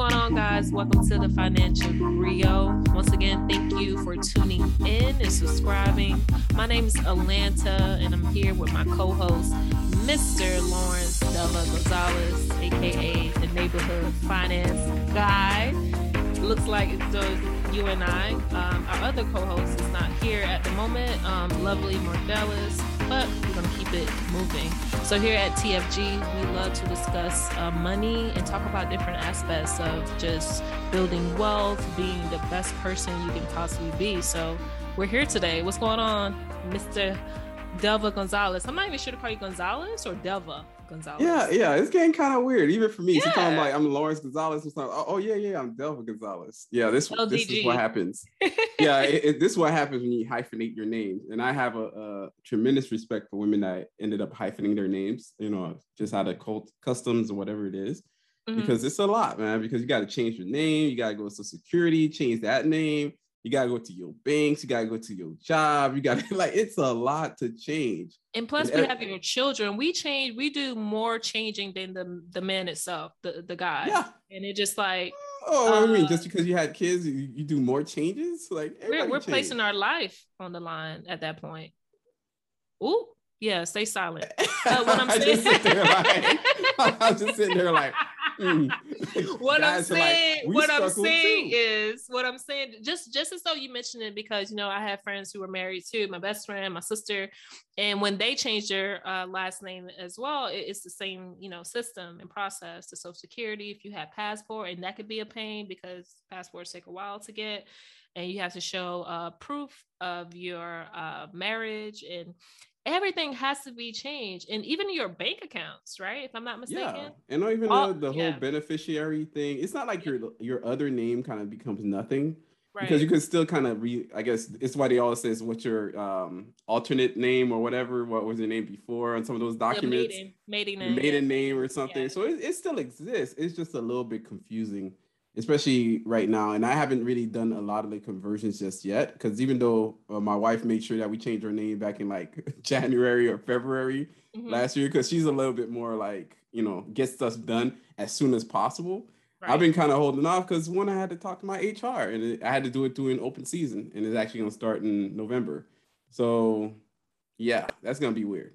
going on, guys? Welcome to the Financial Griot. Once again, thank you for tuning in and subscribing. My name is Alainta, and I'm here with my co host, Mr. Lawrence Delva Gonzalez, aka the neighborhood finance guy. Looks like it's just you and I. Um, our other co host is not here at the moment, um, lovely Mardellis, but moving. So, here at TFG, we love to discuss uh, money and talk about different aspects of just building wealth, being the best person you can possibly be. So, we're here today. What's going on, Mr. Delva Gonzalez? I'm not even sure to call you Gonzalez or Delva. Gonzalez. Yeah, yeah, it's getting kind of weird, even for me. Yeah. Sometimes I'm like I'm Lawrence Gonzalez. Sometimes, oh, oh yeah, yeah, I'm Delva Gonzalez. Yeah, this LDG. this is what happens. yeah, it, it, this is what happens when you hyphenate your names. And I have a, a, tremendous respect for women that ended up hyphenating their names. You know, just out of cult customs or whatever it is. Mm-hmm. Because it's a lot, man. Because you got to change your name, you got to go to Social Security, change that name you gotta go to your banks, you gotta go to your job, you gotta like it's a lot to change. And plus, and we have your children. We change, we do more changing than the the man itself, the the guy. Yeah. And it just like oh, uh, I mean, just because you had kids, you, you do more changes. Like we're we're placing our life on the line at that point. Ooh, yeah, stay silent. Uh, what I'm saying, I I'm just sitting there like. Mm. what I'm saying, like, what I'm saying is, what I'm saying, just just as though you mentioned it, because you know I have friends who were married too. My best friend, my sister, and when they changed their uh, last name as well, it, it's the same you know system and process. The Social Security, if you have passport, and that could be a pain because passports take a while to get and you have to show uh, proof of your uh, marriage and everything has to be changed and even your bank accounts right if i'm not mistaken yeah and not even All, the, the whole yeah. beneficiary thing it's not like your your other name kind of becomes nothing right. because you can still kind of re i guess it's why they always says what's your um alternate name or whatever what was your name before on some of those documents maiden, maiden name maiden name or something yeah. so it, it still exists it's just a little bit confusing especially right now. And I haven't really done a lot of the conversions just yet because even though uh, my wife made sure that we changed her name back in like January or February mm-hmm. last year, because she's a little bit more like, you know, gets stuff done as soon as possible. Right. I've been kind of holding off because one, I had to talk to my HR and it, I had to do it during open season and it's actually going to start in November. So, yeah, that's going to be weird.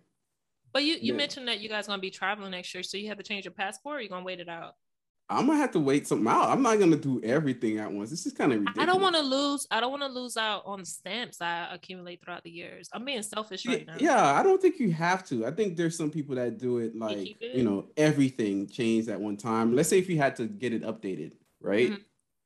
But you, you yeah. mentioned that you guys going to be traveling next year. So you have to change your passport or you going to wait it out? I'm gonna have to wait something out. I'm not gonna do everything at once. This is kind of ridiculous. I don't want to lose. I don't want to lose out on the stamps I accumulate throughout the years. I'm being selfish right now. Yeah, I don't think you have to. I think there's some people that do it like you know everything changed at one time. Let's say if you had to get it updated, right? Mm-hmm.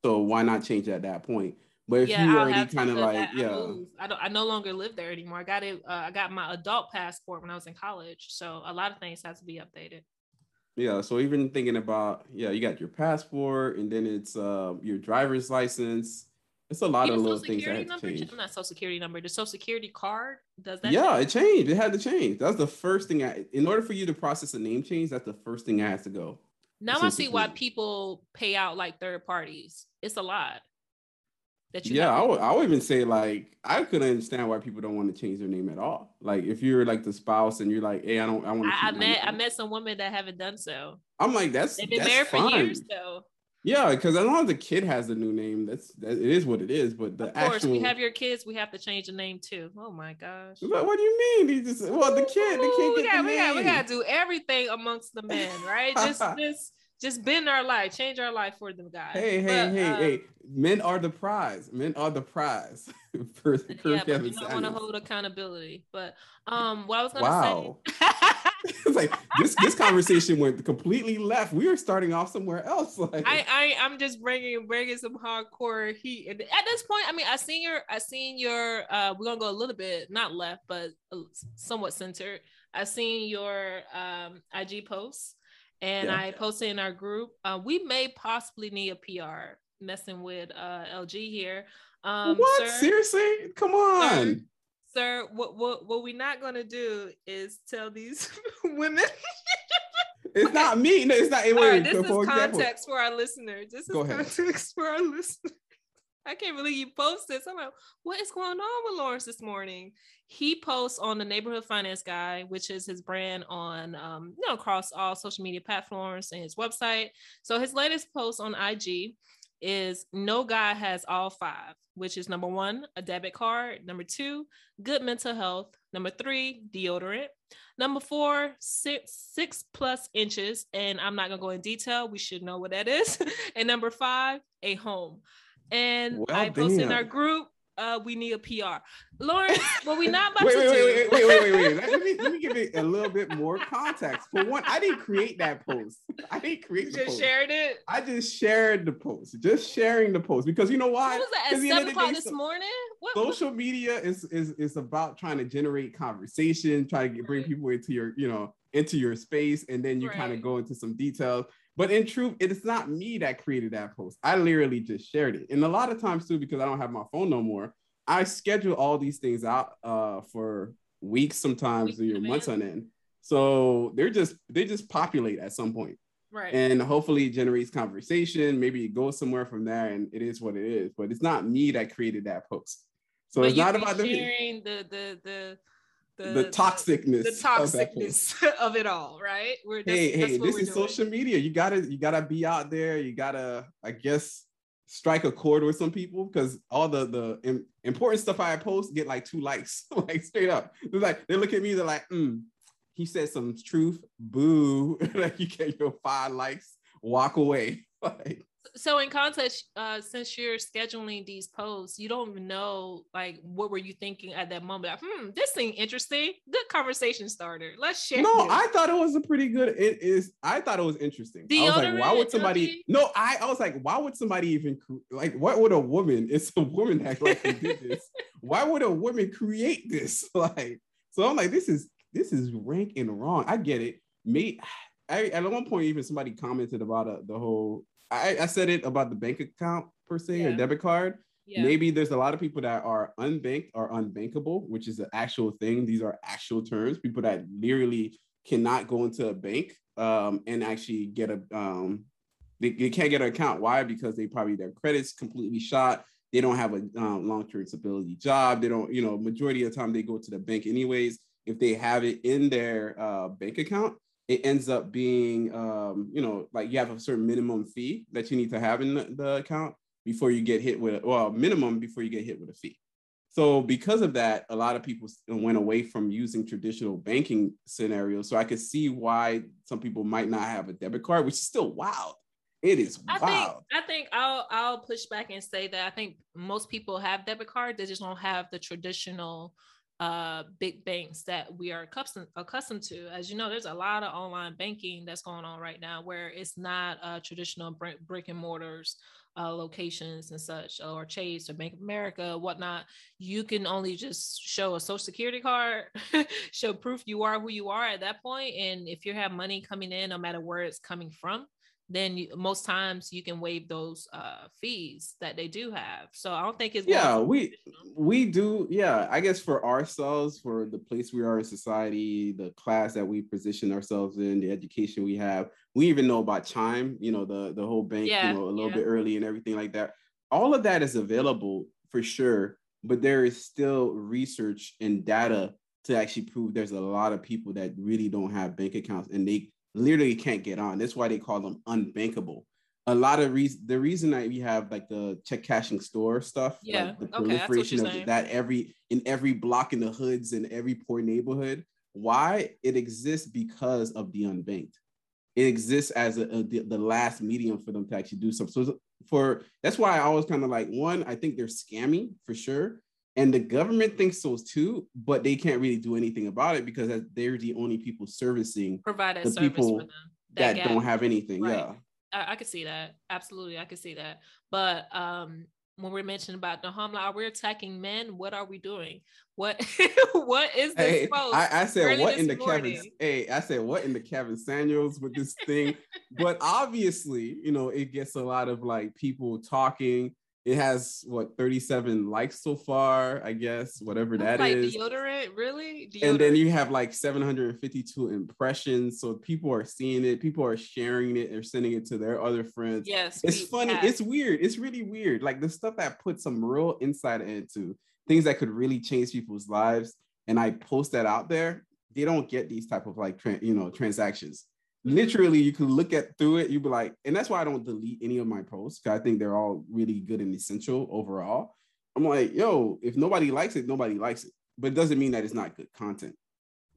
So why not change at that point? But if yeah, you already kind of like, yeah, I, I, don't. I no longer live there anymore. I got it. Uh, I got my adult passport when I was in college, so a lot of things have to be updated. Yeah, so even thinking about yeah, you got your passport, and then it's uh, your driver's license. It's a lot Even of little things that have number, to change. Not social security number, the social security card does that? Yeah, change? it changed. It had to change. That's the first thing. I, in order for you to process a name change, that's the first thing I have to go. Now I see why people pay out like third parties. It's a lot that you yeah I would, I would even say like i could understand why people don't want to change their name at all. Like if you're like the spouse and you're like hey i don't i want to I, I met i met some women that haven't done so. I'm like that's they've been that's married fine. for years though. Yeah because as long as the kid has the new name. That's that, it is what it is but the of course actual... we have your kids we have to change the name too. Oh my gosh. But what do you mean? He just well the kid the kid we got, we, got, we got to do everything amongst the men right? Just just just bend our life, change our life for them guys. Hey, hey, but, hey, uh, hey! Men are the prize. Men are the prize. for, for yeah, but you don't want to hold accountability. But um, what I was gonna wow. say. it's like this this conversation went completely left. We are starting off somewhere else. Like I, I I'm just bringing bringing some hardcore heat. And at this point, I mean, I seen your I seen your uh we're gonna go a little bit not left, but somewhat centered. I seen your um IG posts and yeah. I posted in our group. Uh, we may possibly need a PR messing with uh, LG here. Um, what? Sir, Seriously? Come on. Sir, sir, what what what we're not gonna do is tell these women. it's not me. No, it's not. Wait, right, this is context example. for our listeners. This is Go context ahead. for our listeners. I can't believe you posted. So I'm like, what is going on with Lawrence this morning? He posts on the Neighborhood Finance Guy, which is his brand on, um, you know, across all social media platforms and his website. So his latest post on IG is no guy has all five, which is number one, a debit card. Number two, good mental health. Number three, deodorant. Number four, six six plus inches, and I'm not gonna go in detail. We should know what that is. and number five, a home. And well, I posted in our group uh, we need a PR. Lawrence, well, we not about wait, to wait, do. Wait, wait, wait, wait, wait, wait. Let me let me give it a little bit more context. For one, I didn't create that post. I didn't create. You just post. shared it. I just shared the post. Just sharing the post because you know why? What was that at seven o'clock this so, morning? What, social media is is is about trying to generate conversation, try to get, bring people into your you know into your space, and then you right. kind of go into some details. But in truth, it is not me that created that post. I literally just shared it. And a lot of times too, because I don't have my phone no more, I schedule all these things out uh, for weeks, sometimes weeks know, months on end. So they're just they just populate at some point. Right. And hopefully it generates conversation. Maybe it goes somewhere from there and it is what it is. But it's not me that created that post. So but it's not about sharing the the the the, the toxicness, the, the toxicness of, of, it all, right? We're hey, hey, this is doing. social media. You gotta, you gotta be out there. You gotta, I guess, strike a chord with some people because all the the important stuff I post get like two likes, like straight up. They're like they look at me, they're like, mm, he said some truth, boo. like you get your five likes, walk away. like so in context uh since you're scheduling these posts you don't know like what were you thinking at that moment? Like, hmm this thing interesting. Good conversation starter. Let's share no i thought it was a pretty good it is i thought it was interesting. I was like why would somebody no i i was like why would somebody even like what would a woman it's a woman that like did this. Why would a woman create this? Like so i'm like this is this is rank and wrong. I get it. Me I, at one point even somebody commented about uh, the whole I, I said it about the bank account per se yeah. or debit card. Yeah. Maybe there's a lot of people that are unbanked or unbankable, which is an actual thing. These are actual terms. People that literally cannot go into a bank um, and actually get a um, they, they can't get an account. Why? Because they probably their credits completely shot. They don't have a um, long-term stability job. They don't, you know, majority of the time they go to the bank anyways. If they have it in their uh, bank account, it ends up being, um, you know, like you have a certain minimum fee that you need to have in the, the account before you get hit with, well, minimum before you get hit with a fee. So because of that, a lot of people went away from using traditional banking scenarios. So I could see why some people might not have a debit card, which is still wild. It is I wild. Think, I think I'll I'll push back and say that I think most people have debit card. They just don't have the traditional uh, big banks that we are accustomed, accustomed to. As you know, there's a lot of online banking that's going on right now where it's not uh, traditional brick, and mortars uh, locations and such, or Chase or Bank of America, whatnot. You can only just show a social security card, show proof you are who you are at that point, and if you have money coming in, no matter where it's coming from, then you, most times you can waive those uh, fees that they do have. So I don't think it's yeah we we do yeah I guess for ourselves for the place we are in society, the class that we position ourselves in, the education we have, we even know about Chime, you know the the whole bank, yeah, you know a little yeah. bit early and everything like that. All of that is available for sure, but there is still research and data to actually prove there's a lot of people that really don't have bank accounts and they literally can't get on. That's why they call them unbankable. A lot of reason the reason that we have like the check cashing store stuff, yeah, like the proliferation okay, of that every in every block in the hoods in every poor neighborhood. Why it exists because of the unbanked. It exists as a, a the, the last medium for them to actually do something. So for that's why I always kind of like one, I think they're scammy for sure and the government thinks so too, but they can't really do anything about it because they're the only people servicing provide the people that, that don't have anything. Right. Yeah, I, I could see that. Absolutely, I could see that. But um, when we're mentioning about the homeland, are we attacking men? What are we doing? What what is this hey, I, I, said what in the morning? Kevin hey, I said what in the Kevin Samuels with this thing. but obviously, you know, it gets a lot of like people talking it has what 37 likes so far, I guess, whatever that like is. Deodorant, really? Deodorant. And then you have like 752 impressions. So people are seeing it, people are sharing it or sending it to their other friends. yes, It's funny, have- it's weird, it's really weird. Like the stuff that put some real insight into things that could really change people's lives. And I post that out there, they don't get these type of like you know transactions literally you can look at through it you'd be like and that's why i don't delete any of my posts because i think they're all really good and essential overall. I'm like yo if nobody likes it nobody likes it. But it doesn't mean that it's not good content.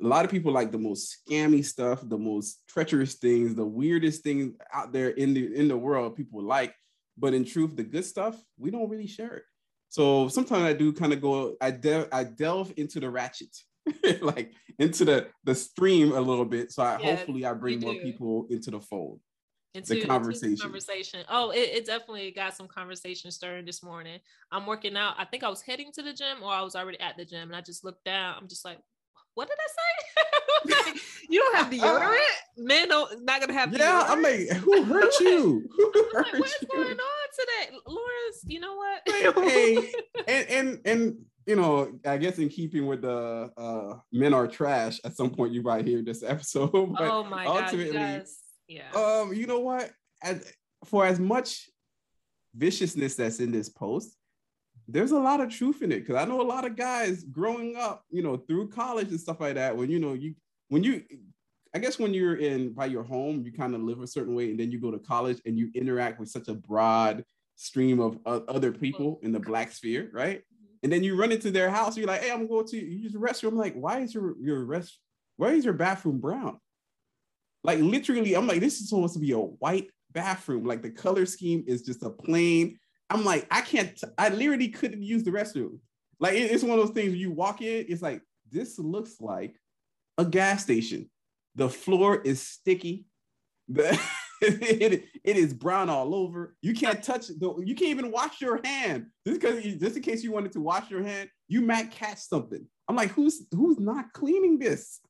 A lot of people like the most scammy stuff the most treacherous things the weirdest things out there in the in the world people like. But in truth the good stuff we don't really share it. So sometimes i do kind of go i delve i delve into the ratchet like into the the stream a little bit so i Yeah, hopefully i bring more people into the fold into, the conversation. conversation. Oh, it, it definitely got some conversation stirring this morning. I'm working out. I think I was heading to the gym or I was already at the gym and I just looked down. I'm just like, what did I say? Like, you don't have deodorant? Men don't not gonna have yeah i'm like who hurt you who I'm like, hurt what's you going on today? Lawrence, you know what? hey, and and and you know, I guess in keeping with the uh men are trash, at some point you might hear this episode. But oh my god, you ultimately. Yeah. um, you know what? As for as much viciousness that's in this post, there's a lot of truth in it. Cause I know a lot of guys growing up, you know, through college and stuff like that, when you know, you when you I guess when you're in by your home, you kind of live a certain way, and then you go to college and you interact with such a broad stream of uh, other people in the black sphere, right? And then you run into their house, you're like, "Hey, I'm going to use the restroom." I'm like, "Why is your your rest? Why is your bathroom brown?" Like literally, I'm like, "This is supposed to be a white bathroom. Like the color scheme is just a plain." I'm like, I can't. I literally couldn't use the restroom. Like it- it's one of those things. You walk in, it's like this looks like a gas station. The floor is sticky. The, it, it is brown all over. You can't touch the. You can't even wash your hand. Just because, just in case you wanted to wash your hand, you might catch something. I'm like, who's who's not cleaning this?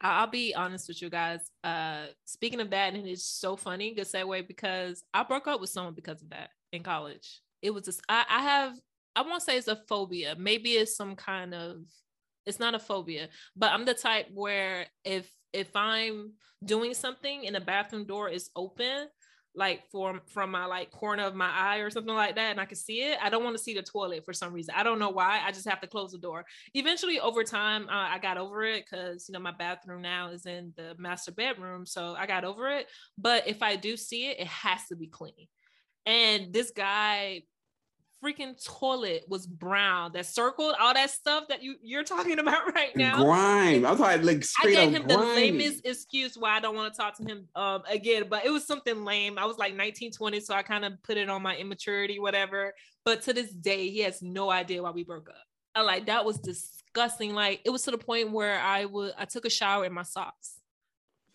I'll be honest with you guys. Uh, speaking of that, and it's so funny, good segue because I broke up with someone because of that in college. It was just I, I have I won't say it's a phobia. Maybe it's some kind of it's not a phobia, but I'm the type where if if I'm doing something and the bathroom door is open, like from from my like corner of my eye or something like that, and I can see it, I don't want to see the toilet for some reason. I don't know why. I just have to close the door eventually over time uh, i got over it because you know my bathroom now is in the master bedroom so i got over it but if i do see it it has to be clean and this guy freaking toilet was brown that circled all that stuff that you you're talking about right now Grime. I was like, like I straight gave him the grimy. lamest excuse why I don't want to talk to him um, again, but it was something lame. I was like 19, 20, so I kind of put it on my immaturity, whatever. But to this day, he has no idea why we broke up. I like that was disgusting. Like it was to the point where I would I took a shower in my socks.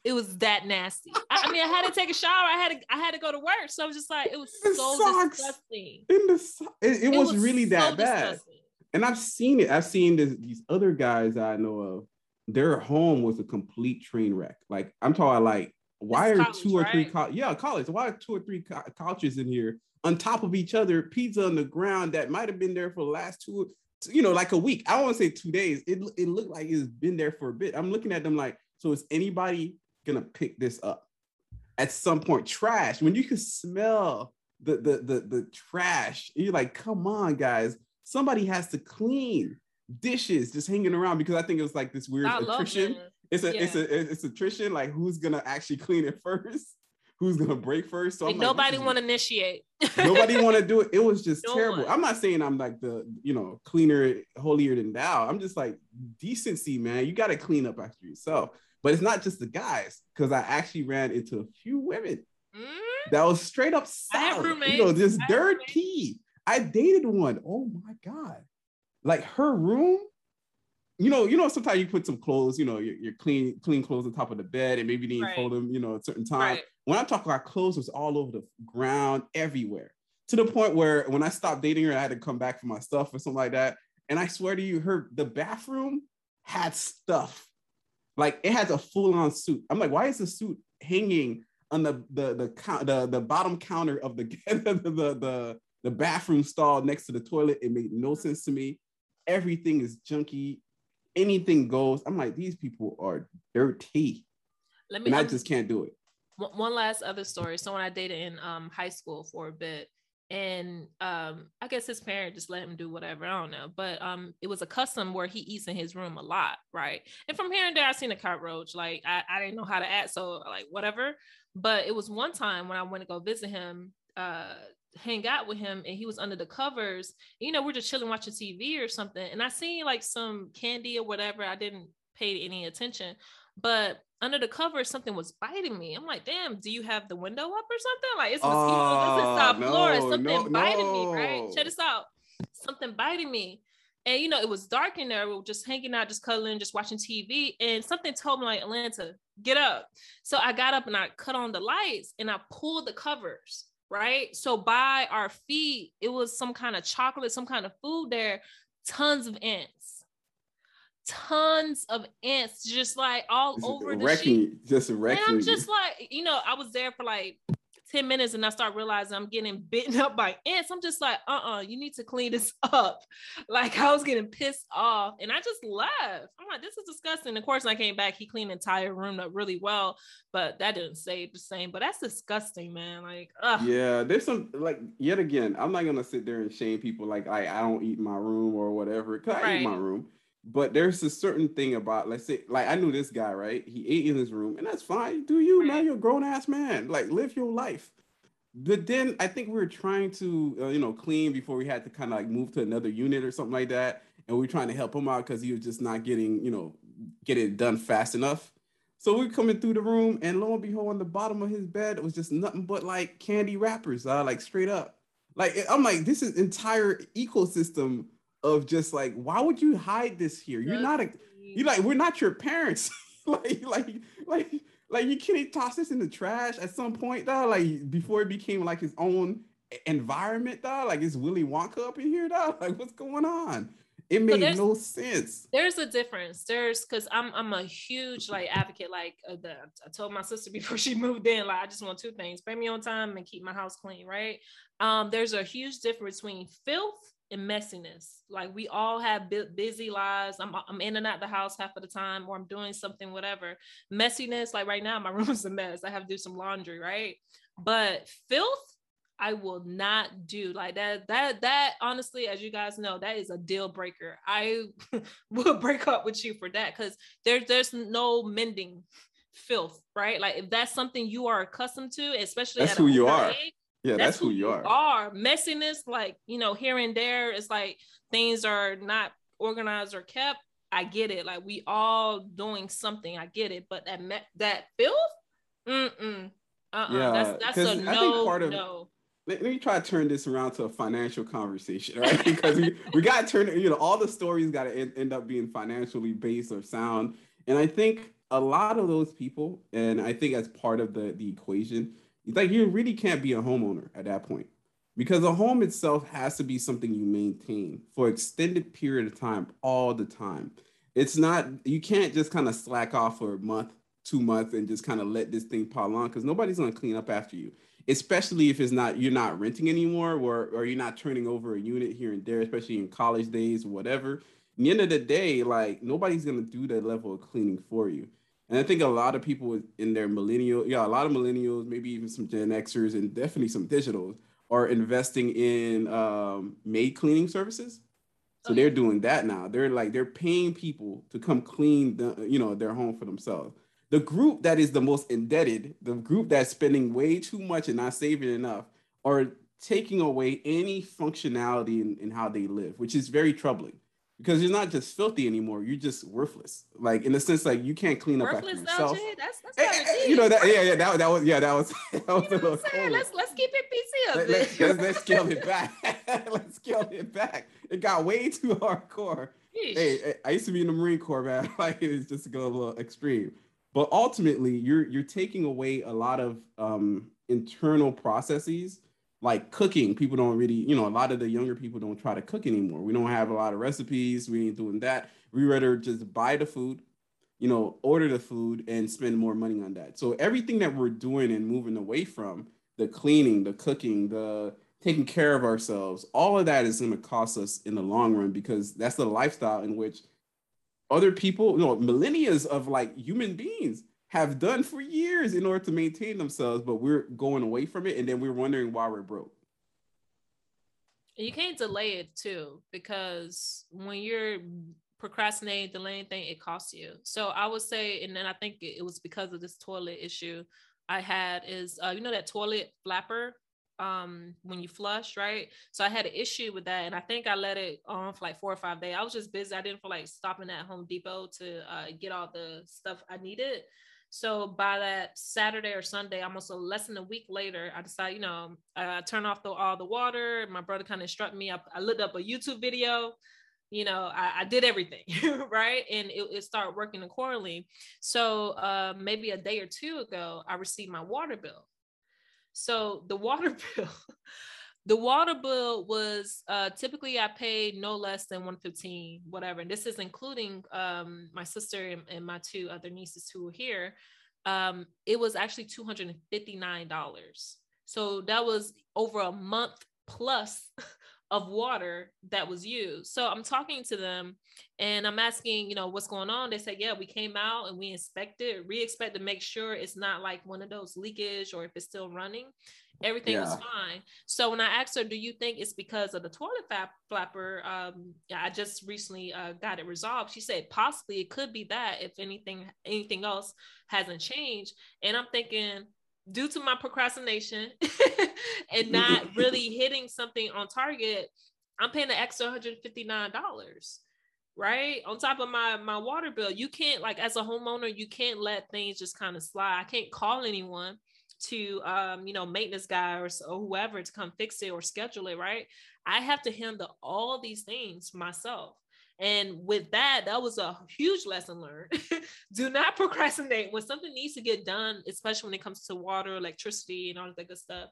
It was that nasty. I, I mean, I had to take a shower. I had to I had to go to work, so I was just like, it was so socks. disgusting. In the so- it, it, was, really so that bad. disgusting. and I've seen it. I've seen this, these other guys I know of. Their home was a complete train wreck. Like I'm talking like, why are college, two or three? Co- yeah, college. Why are two or three co- couches in here on top of each other? Pizza on the ground that might have been there for the last two, you know, like a week. I don't want to say two days. It it looked like it's been there for a bit. I'm looking at them like, so is anybody gonna pick this up at some point? Trash. When you can smell the the the, the trash, you're like, come on, guys somebody has to clean dishes just hanging around because I think it was like this weird I attrition. It's a it's a it's attrition. Like who's gonna actually clean it first? Who's gonna break first? So Like, nobody want to initiate. nobody want to do it. It was just No terrible. one. I'm not saying I'm like the you know cleaner, holier than thou. I'm just like decency, man. You got to clean up after yourself. But it's not just the guys because I actually ran into a few women Mm, that was straight up solid. You know, roommates. just I have dirt roommates. key. I dated one. Oh my god! Like her room. You know, you know. Sometimes you put some clothes. You know, your, your clean, clean clothes on top of the bed, and maybe you didn't Right. fold them. You know, at certain time. right. When I'm talking about clothes, was all over the ground, everywhere. To the point where when I stopped dating her, I had to come back for my stuff or something like that. And I swear to you, her the bathroom had stuff. Like it has a full-on suit. I'm like, why is the suit hanging on the the the count the, the bottom counter of the the, the the The bathroom stall next to the toilet, it made no sense to me. Everything is junky. Anything goes. I'm like, these people are dirty. Let me, and I just can't do it. One last other story. Someone I dated in um, high school for a bit, and um, I guess his parent just let him do whatever. I don't know, but um, it was a custom where he eats in his room a lot, right? And from here and there, I seen a cockroach. Like I, I didn't know how to act, so like whatever. But it was one time when I went to go visit him, uh, hang out with him, and he was under the covers. You know, we're just chilling watching TV or something, and I seen like some candy or whatever. I didn't pay any attention, but under the cover something was biting me. I'm like, damn, do you have the window up or something? Like it's mosquito. Uh, South no, Florida. Something no, biting no. me, right? Check this out. Something biting me. And you know, it was dark in there. We were just hanging out, just cuddling, just watching TV. And something told me, like, Alainta, get up. So I got up and I cut on the lights and I pulled the covers, right? So by our feet, it was some kind of chocolate, some kind of food there, tons of ants tons of ants just like all just over the sheet. Just wrecking. And I'm just like, you know, I was there for like 10 minutes and I start realizing I'm getting bitten up by ants. I'm just like, uh-uh, you need to clean this up. Like I was getting pissed off and I just left. I'm like, this is disgusting. Of course, when I came back, he cleaned the entire room up really well, but that didn't say the same. But that's disgusting, man. Like, ugh. yeah, there's some like yet again, I'm not gonna sit there and shame people like I, I don't eat my room or whatever. Cause I right. eat my room but there's a certain thing about let's say like I knew this guy right? He ate in his room and that's fine. Do you? Now you're a grown ass man. Like live your life. But then I think we were trying to uh, you know clean before we had to kind of like move to another unit or something like that. And we are trying to help him out because he was just not getting you know get it done fast enough. So we're coming through the room and lo and behold on the bottom of his bed it was just nothing but like candy wrappers uh, like straight up. Like I'm like this is entire ecosystem of just like, why would you hide this here? You're not a, you like, we're not your parents. like, like, like, like you can't toss this in the trash at some point, though. Like before it became like his own environment, though. Like is Willy Wonka up in here, though? Like what's going on? It made no sense. There's a difference. There's because I'm I'm a huge like advocate. Like uh, the, I told my sister before she moved in, like I just want two things: pay me on time and keep my house clean. Right? Um, there's a huge difference between filth and messiness. Like we all have bu- busy lives. I'm I'm in and out the house half of the time, or I'm doing something, whatever. Messiness, like right now, my room's a mess. I have to do some laundry, right? But filth, I will not do like that. That that honestly, as you guys know, that is a deal breaker. I will break up with you for that because there's there's no mending filth, right? Like if that's something you are accustomed to, especially that's who you are. Age, yeah, that's, that's who, who, you are. are. Messiness, like, you know, here and there, it's like things are not organized or kept. I get it. Like we all doing something. I get it. But that me- that filth, mm-mm. Uh-uh. Yeah, that's that's a no, part of, no. Let, let me try to turn this around to a financial conversation, right? because we, we got to turn, you know, all the stories got to end, end up being financially based or sound. And I think a lot of those people, and I think as part of the the equation, like you really can't be a homeowner at that point. Because a home itself has to be something you maintain for extended period of time all the time. It's not you can't just kind of slack off for a month two months and just kind of let this thing pile on because nobody's going to clean up after you. Especially if it's not you're not renting anymore or, or you're not turning over a unit here and there especially in college days or whatever. In the end of the day like nobody's going to do that level of cleaning for you and I think a lot of people in their millennial, yeah, a lot of millennials, maybe even some Gen Xers, and definitely some digitals are investing in um, maid cleaning services. So they're doing that now. They're like they're paying people to come clean the, you know, their home for themselves. The group that is the most indebted, the group that's spending way too much and not saving enough, are taking away any functionality in, in how they live, which is very troubling because you're not just filthy anymore. You're just worthless. Like in the sense, like you can't clean up worthless after yourself. That's, that's hey, eh, eh, you know that. Yeah, yeah. That, that was yeah. That was that was you know a little. Let's let's keep it PC Let, let's, let's, let's scale it back. let's scale it back. It got way too hardcore. Yeesh. Hey, I used to be in the Marine Corps, man. Like it's just a little extreme. But ultimately, you're you're taking away a lot of um, internal processes like cooking, people don't really, you know, a lot of the younger people don't try to cook anymore. We don't have a lot of recipes. We ain't doing that. We rather just buy the food, you know, order the food and spend more money on that. So everything that we're doing and moving away from the cleaning, the cooking, the taking care of ourselves, all of that is going to cost us in the long run because that's the lifestyle in which other people, you know, millennia of like human beings have done for years in order to maintain themselves, but we're going away from it and then we're wondering why we're broke. You can't delay it too, because when you're procrastinating, delaying thing, it costs you. So I would say, and then I think it was because of this toilet issue I had is, uh, you know, that toilet flapper um when you flush right so i had an issue with that and i think i let it on for like four or five days i was just busy i didn't feel like stopping at home depot to uh, get all the stuff i needed so by that Saturday or Sunday, almost a less than a week later, I decided, you know, I turn off the, all the water. My brother kind of instructed me. I, I, looked up a YouTube video. You know, I, I did everything right, and it, it, started working accordingly. So uh, maybe a day or two ago, I received my water bill. So the water bill the water bill was uh, typically I paid no less than 115, whatever. And this is including um, my sister and, and, my two other nieces who were here. Um, it was actually $259. So that was over a month plus of water that was used. So I'm talking to them and I'm asking, you know, what's going on? They said, yeah, we came out and we inspected, re-expect to make sure it's not like one of those leakage or if it's still running everything yeah. was fine. So when I asked her, "Do you think it's because of the toilet flapper?" Um, I just recently uh, got it resolved. She said possibly it could be that if anything anything else hasn't changed. And I'm thinking, due to my procrastination and not really hitting something on target, I'm paying the extra 159 dollars right on top of my my water bill you can't like as a homeowner you can't let things just kind of slide i can't call anyone to um, you know maintenance guy or, or whoever to come fix it or schedule it right? I have to handle all these things myself. And with that that was a huge lesson learned. Do not procrastinate. When something needs to get done especially when it comes to water electricity and all that good stuff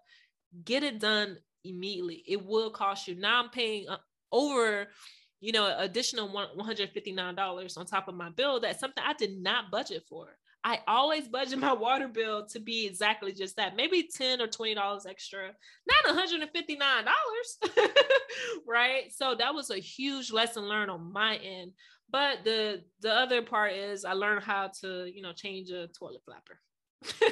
get it done immediately. It will cost you. Now i'm paying uh, over you know additional $159 on top of my bill. That's something i did not budget for I always budget my water bill to be exactly just that. Maybe 10 or $20 extra, not $159, right? So that was a huge lesson learned on my end. But the the other part is I learned how to, you know, change a toilet flapper.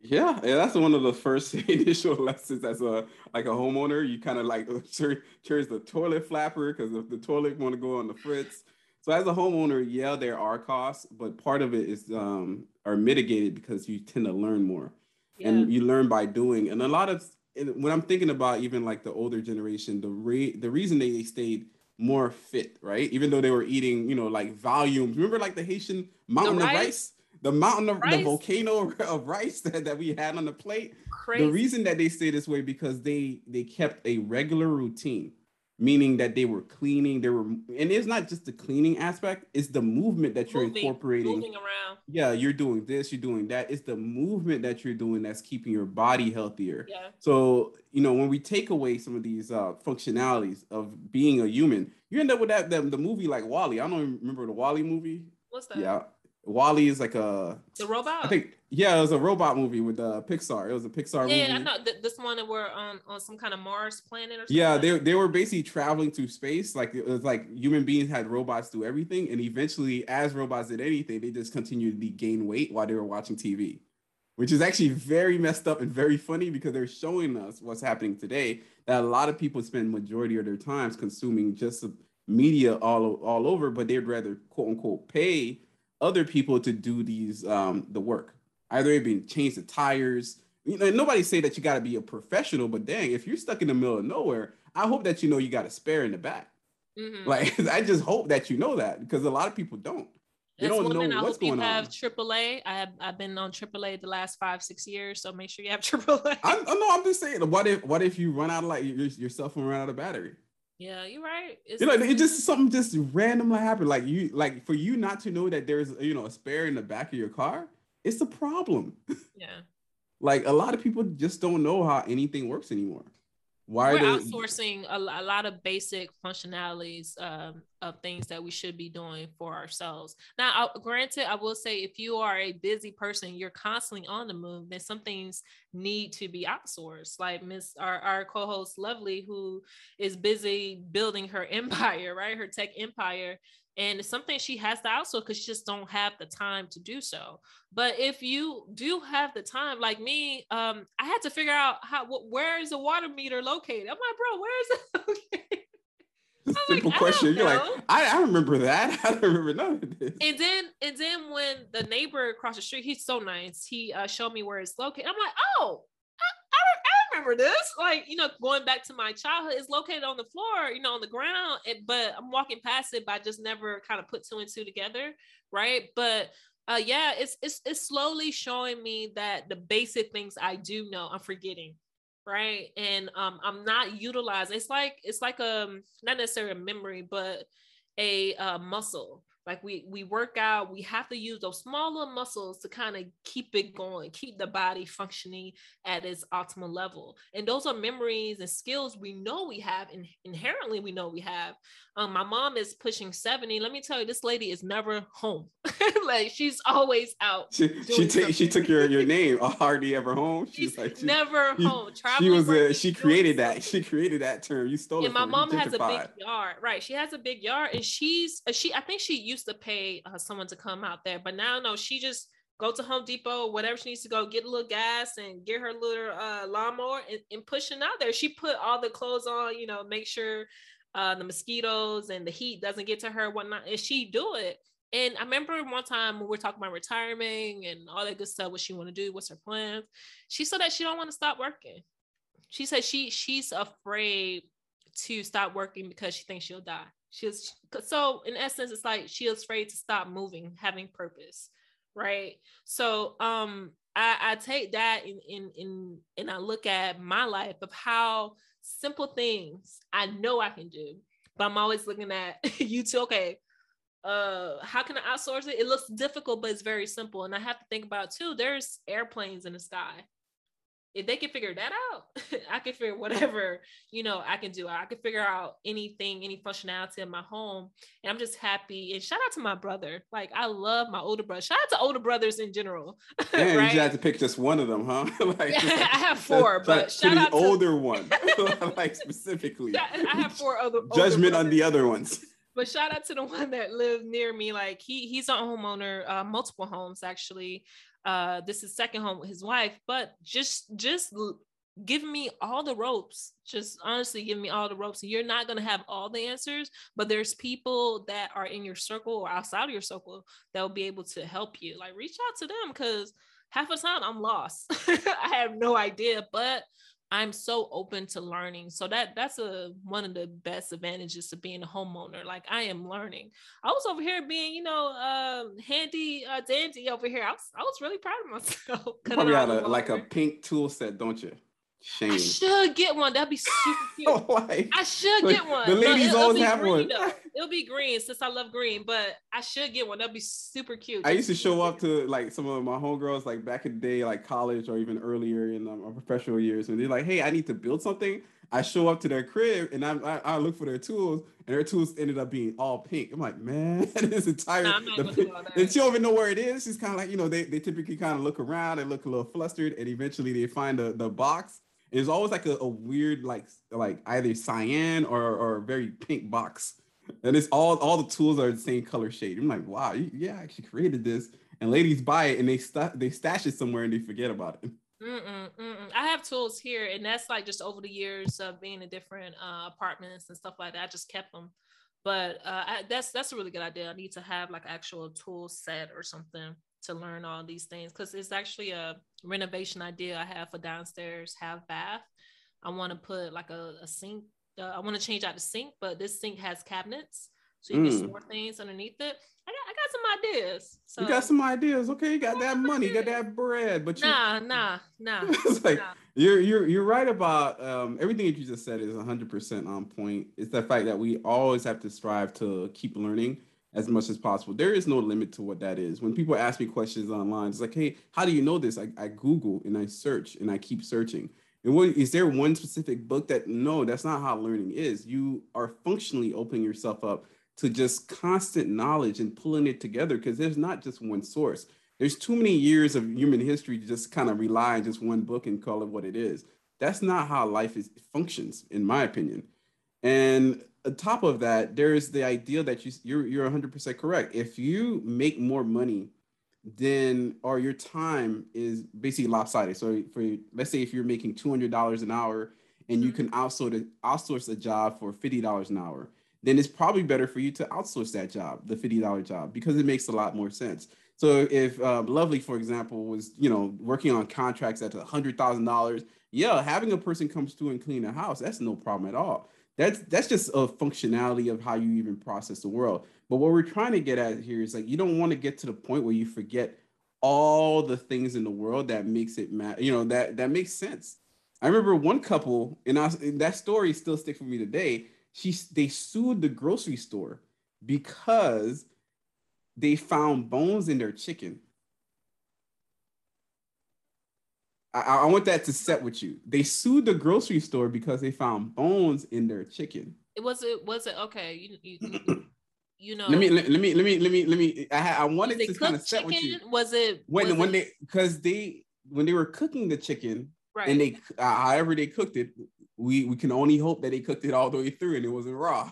yeah, yeah, that's one of the first initial lessons as a like a homeowner. You kind of like uh, change the toilet flapper because if the toilet want to go on the fritz, so as a homeowner, yeah, there are costs, but part of it is um, are mitigated because you tend to learn more, yeah. and you learn by doing. And a lot of when I'm thinking about even like the older generation, the re- the reason they stayed more fit, right? Even though they were eating, you know, like volumes. Remember, like the Haitian mountain the rice? of rice, the mountain of rice? the volcano of rice that, that we had on the plate. Crazy. The reason that they stay this way because they they kept a regular routine meaning that they were cleaning they were and it's not just the cleaning aspect it's the movement that you're moving, incorporating. moving around. Yeah you're doing this you're doing that. It's the movement that you're doing that's keeping your body healthier. Yeah. So you know when we take away some of these uh functionalities of being a human you end up with that the, the movie like WALL-E. I don't even remember the WALL-E movie. What's that? Yeah WALL-E is like a the robot. I think yeah, it was a robot movie with uh, Pixar. It was a Pixar yeah, movie. Yeah, I know th- this one that were on on some kind of Mars planet or something. Yeah, they they were basically traveling through space. Like it was like human beings had robots do everything, and eventually, as robots did anything, they just continued to gain weight while they were watching TV, which is actually very messed up and very funny because they're showing us what's happening today. That a lot of people spend majority of their times consuming just media all all over, but they'd rather quote unquote pay other people to do these um, the work. Either it being change the tires. You know, nobody say that you got to be a professional, but dang, if you're stuck in the middle of nowhere, I hope that you know you got a spare in the back. Mm-hmm. Like I just hope that you know that because a lot of people don't. They That's don't know what's going on. have AAA. I have I've been on AAA the last five six years, so make sure you have AAA. I, I know. I'm just saying. What if what if you run out of like your, your cell phone run out of battery? Yeah, you're right. It's you know, it just something just randomly happened. Like you, like for you not to know that there's you know a spare in the back of your car, it's a problem. Yeah. like a lot of people just don't know how anything works anymore. Why we're they... outsourcing a, a, lot of basic functionalities um, of things that we should be doing for ourselves. Now, I, granted, I will say if you are a busy person, you're constantly on the move, then some things need to be outsourced. Like Miss our, our co-host Lovely, who is busy building her empire, right? Her tech empire. And it's something she has to outsource because she just don't have the time to do so. But if you do have the time, like me, um, I had to figure out how wh- where is the water meter located. I'm like, bro, where is it located? simple like, question. You're like, I, I remember that. I don't remember none of this. And then and then when the neighbor across the street, he's so nice. He uh, showed me where it's located. I'm like, oh, I, I, I, remember this. Like, you know, going back to my childhood, it's located on the floor, you know, on the ground. But I'm walking past it, but I just never kind of put two and two together, right? But uh, yeah, it's it's it's slowly showing me that the basic things I do know, I'm forgetting right and um i'm not utilizing it's like it's like a not necessarily a memory but a uh, muscle like we we work out we have to use those smaller muscles to kind of keep it going keep the body functioning at its optimal level. And those are memories and skills we know we have and inherently we know we have. Um, my mom is pushing 70 let me tell you this lady is never home. Like she's always out she she, t- she took your your name hardly ever home? She's, she's like she, never she, home. she was a, she created that she created that term. You stole and it my mom has a big yard. Right she has a big yard and she's uh, she i think she used to pay uh, someone to come out there but now no she just go to Home Depot, whatever she needs to go, get a little gas and get her little uh, lawnmower and, and pushing out there. She put all the clothes on, you know, make sure uh, the mosquitoes and the heat doesn't get to her, whatnot. And she do it. And I remember one time when we are talking about retiring and all that good stuff, what she want to do, what's her plans. She said that she don't want to stop working. She said she she's afraid to stop working because she thinks she'll die. She's so in essence, it's like she's afraid to stop moving, having purpose, right? So um I, I take that in in in and I look at my life of how simple things I know I can do, but I'm always looking at you too. Okay, uh, how can I outsource it? It looks difficult, but it's very simple. And I have to think about too. There's airplanes in the sky if they can figure that out, I can figure whatever, you know, I can do. I can figure out anything, any functionality in my home. And I'm just happy. And shout out to my brother. Like I love my older brother. Shout out to older brothers in general. Yeah, right? you had to pick just one of them, huh? like I have four, but shout out to out the to older one. like specifically. I have four other judgment on the other ones. But shout out to the one that lived near me. Like he he's a homeowner, uh, multiple homes actually uh this is second home with his wife but just just give me all the ropes. Just honestly give me all the ropes. You're not to have all the answers but there's people that are in your circle or outside of your circle that will be able to help you. Like reach out to them because half the time i'm lost. I have no idea but I'm so open to learning. So that that's a one of the best advantages of being a homeowner. Like I am learning. I was over here being, you know, um, handy uh, dandy over here. I was I was really proud of myself. You probably had a, like a pink tool set, don't you? Shame. I should get one. That'd be super cute. like, I should get one. The ladies no, always have one. Though. It'll be green since I love green, but I should get one. That'd be super cute. I used to show up to like some of my homegirls, like back in the day, like college or even earlier in um, my professional years, and they're like, "Hey, I need to build something." I show up to their crib and I, I, I look for their tools, and their tools ended up being all pink. I'm like, man, this entire nah, the, and she don't even know where it is. She's kind of like, you know, they, they typically kind of look around and look a little flustered, and eventually they find the, the box it's always like a, a weird, like like either cyan or or very pink box, and it's all all the tools are the same color shade. I'm like, wow, you, yeah, I actually created this, and ladies buy it and they st- they stash it somewhere and they forget about it. Mm-mm, mm-mm. I have tools here, and that's like just over the years of being in different uh, apartments and stuff like that. I just kept them, but uh, I, that's that's a really good idea. I need to have like actual tool set or something to learn all these things because it's actually a renovation idea I have for downstairs have bath. I want to put like a, a sink. Uh, I want to change out the sink, but this sink has cabinets, so you mm. can store things underneath it. I got, I got some ideas. So. You got some ideas, okay? You got that money, you got that bread, but you, nah, nah, nah. it's like nah. you're you're you're right about um, everything that you just said is 100 percent on point. It's the fact that we always have to strive to keep learning as much as possible. There is no limit to what that is. When people ask me questions online, it's like, hey, how do you know this? I, I Google and I search and I keep searching. And what is there one specific book that no, that's not how learning is. You are functionally opening yourself up to just constant knowledge and pulling it together because there's not just one source. There's too many years of human history to just kind of rely on just one book and call it what it is. That's not how life is functions, in my opinion. And on top of that, there's the idea that you you're you're 100% correct. If you make more money then or your time is basically lopsided. So for let's say if you're making $200 an hour and you mm-hmm. can outsource outsource a job for $50 an hour, then it's probably better for you to outsource that job, the $50 job, because it makes a lot more sense. So if uh, Lovely, for example, was you know working on contracts at hundred thousand dollars, yeah, having a person comes through and clean a house, that's no problem at all. That's that's just a functionality of how you even process the world. But what we're trying to get at here is like you don't want to get to the point where you forget all the things in the world that makes it matter. You know that that makes sense. I remember one couple, and, I, and that story still sticks with me today. She they sued the grocery store because they found bones in their chicken. I, I, want that to set with you. They sued the grocery store because they found bones in their chicken. It was it was it okay? You, you, you know. Let me let, me let me let me let me. I I wanted to kind of set with you. Was it when was when it... they because they when they were cooking the chicken right. and they uh, however they cooked it, we we can only hope that they cooked it all the way through and it wasn't raw,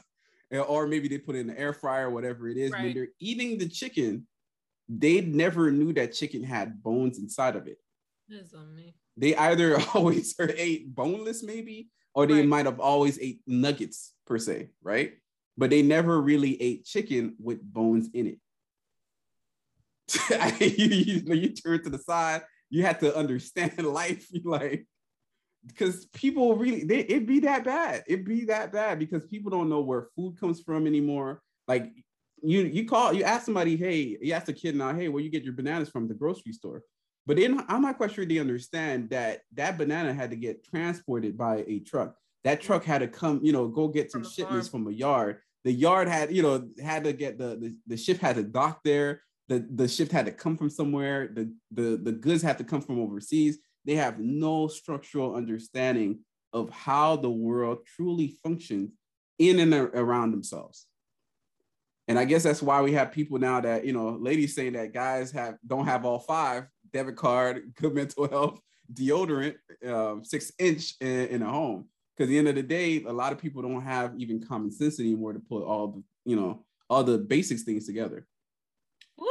or maybe they put it in the air fryer, whatever it is. Right. When they're eating the chicken, they never knew that chicken had bones inside of it. On me. They either always ate boneless, maybe, or they right. might have always ate nuggets per se, right? But they never really ate chicken with bones in it. you, you, you turn to the side, you had to understand life. You like, because people really, they, it be that bad. It'd be that bad because people don't know where food comes from anymore. Like you, you call, you ask somebody, hey, you ask a kid now, hey, where you get your bananas from the grocery store? But then I'm not quite sure they understand that that banana had to get transported by a truck. That truck had to come, you know, go get some shipments farm. from a yard. The yard had, you know, had to get the, the the ship had to dock there. The the ship had to come from somewhere. The the the goods had to come from overseas. They have no structural understanding of how the world truly functions in and around themselves. And I guess that's why we have people now that, you know, ladies saying that guys have don't have all five debit card, good mental health, deodorant, um, six inch in, in a home. Because at the end of the day, a lot of people don't have even common sense anymore to put all the, you know, all the basics things together. Woo.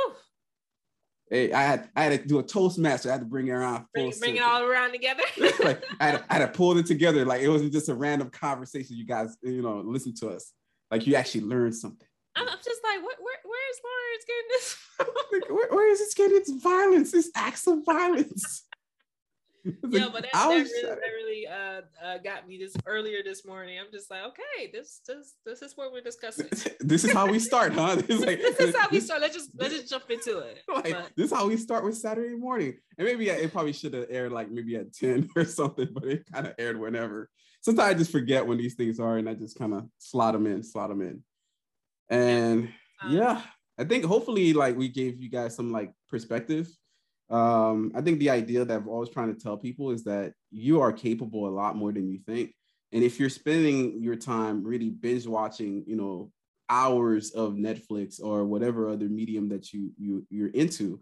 Hey, I had I had to do a Toastmaster. I had to bring it around. Bring, bring it all around together. like I had, to, I had to pull it together. Like it wasn't just a random conversation. You guys, you know, listen to us. Like you actually learned something. I'm, just like, where, where, where's Lawrence getting this like, where, where is this getting its violence? This acts of violence. yeah, but that, that really, that really uh, uh, got me this earlier this morning. I'm just like, okay, this this this is what we're discussing. this is how we start, huh? This, like, this is how we start. Let's just let's just jump into it. Like, but, this is how we start with Saturday morning, and maybe it probably should have aired like maybe at ten or something, but it kind of aired whenever. Sometimes I just forget when these things are, and I just kind of slot them in, slot them in, and um, yeah, I think hopefully like we gave you guys some like perspective. Um, I think the idea that I'm always trying to tell people is that you are capable a lot more than you think. And if you're spending your time really binge watching, you know, hours of Netflix or whatever other medium that you you you're into,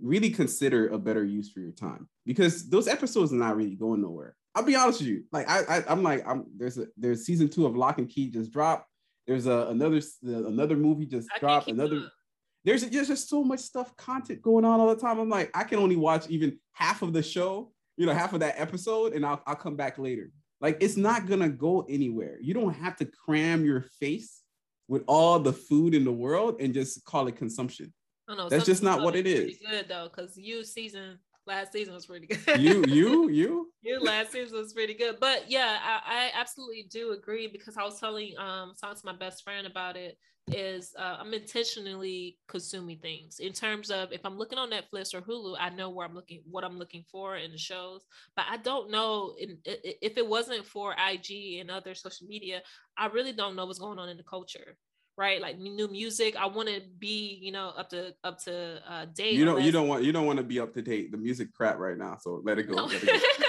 really consider a better use for your time because those episodes are not really going nowhere. I'll be honest with you. Like I, I am like I'm there's a there's season two of Locke and Key just dropped. There's a another another movie just I dropped. Another there's there's just so much stuff, content going on all the time. I'm like, I can only watch even half of the show, you know, half of that episode, and I'll I'll come back later. Like it's not gonna go anywhere. You don't have to cram your face with all the food in the world and just call it consumption. I know, That's just not what it is. Good though, because you season last season was pretty good. you, you, you, you. Last season was pretty good, but yeah, I, I, absolutely do agree because I was telling um talking to my best friend about it. Is uh, I'm intentionally consuming things in terms of if I'm looking on Netflix or Hulu, I know where I'm looking, what I'm looking for in the shows, but I don't know in, if it wasn't for IG and other social media, I really don't know what's going on in the culture right? Like new music. I want to be, you know, up to up to uh, date. You don't. You don't want. You don't want to be up to date. The music crap right now. So let it go. No. Let it go.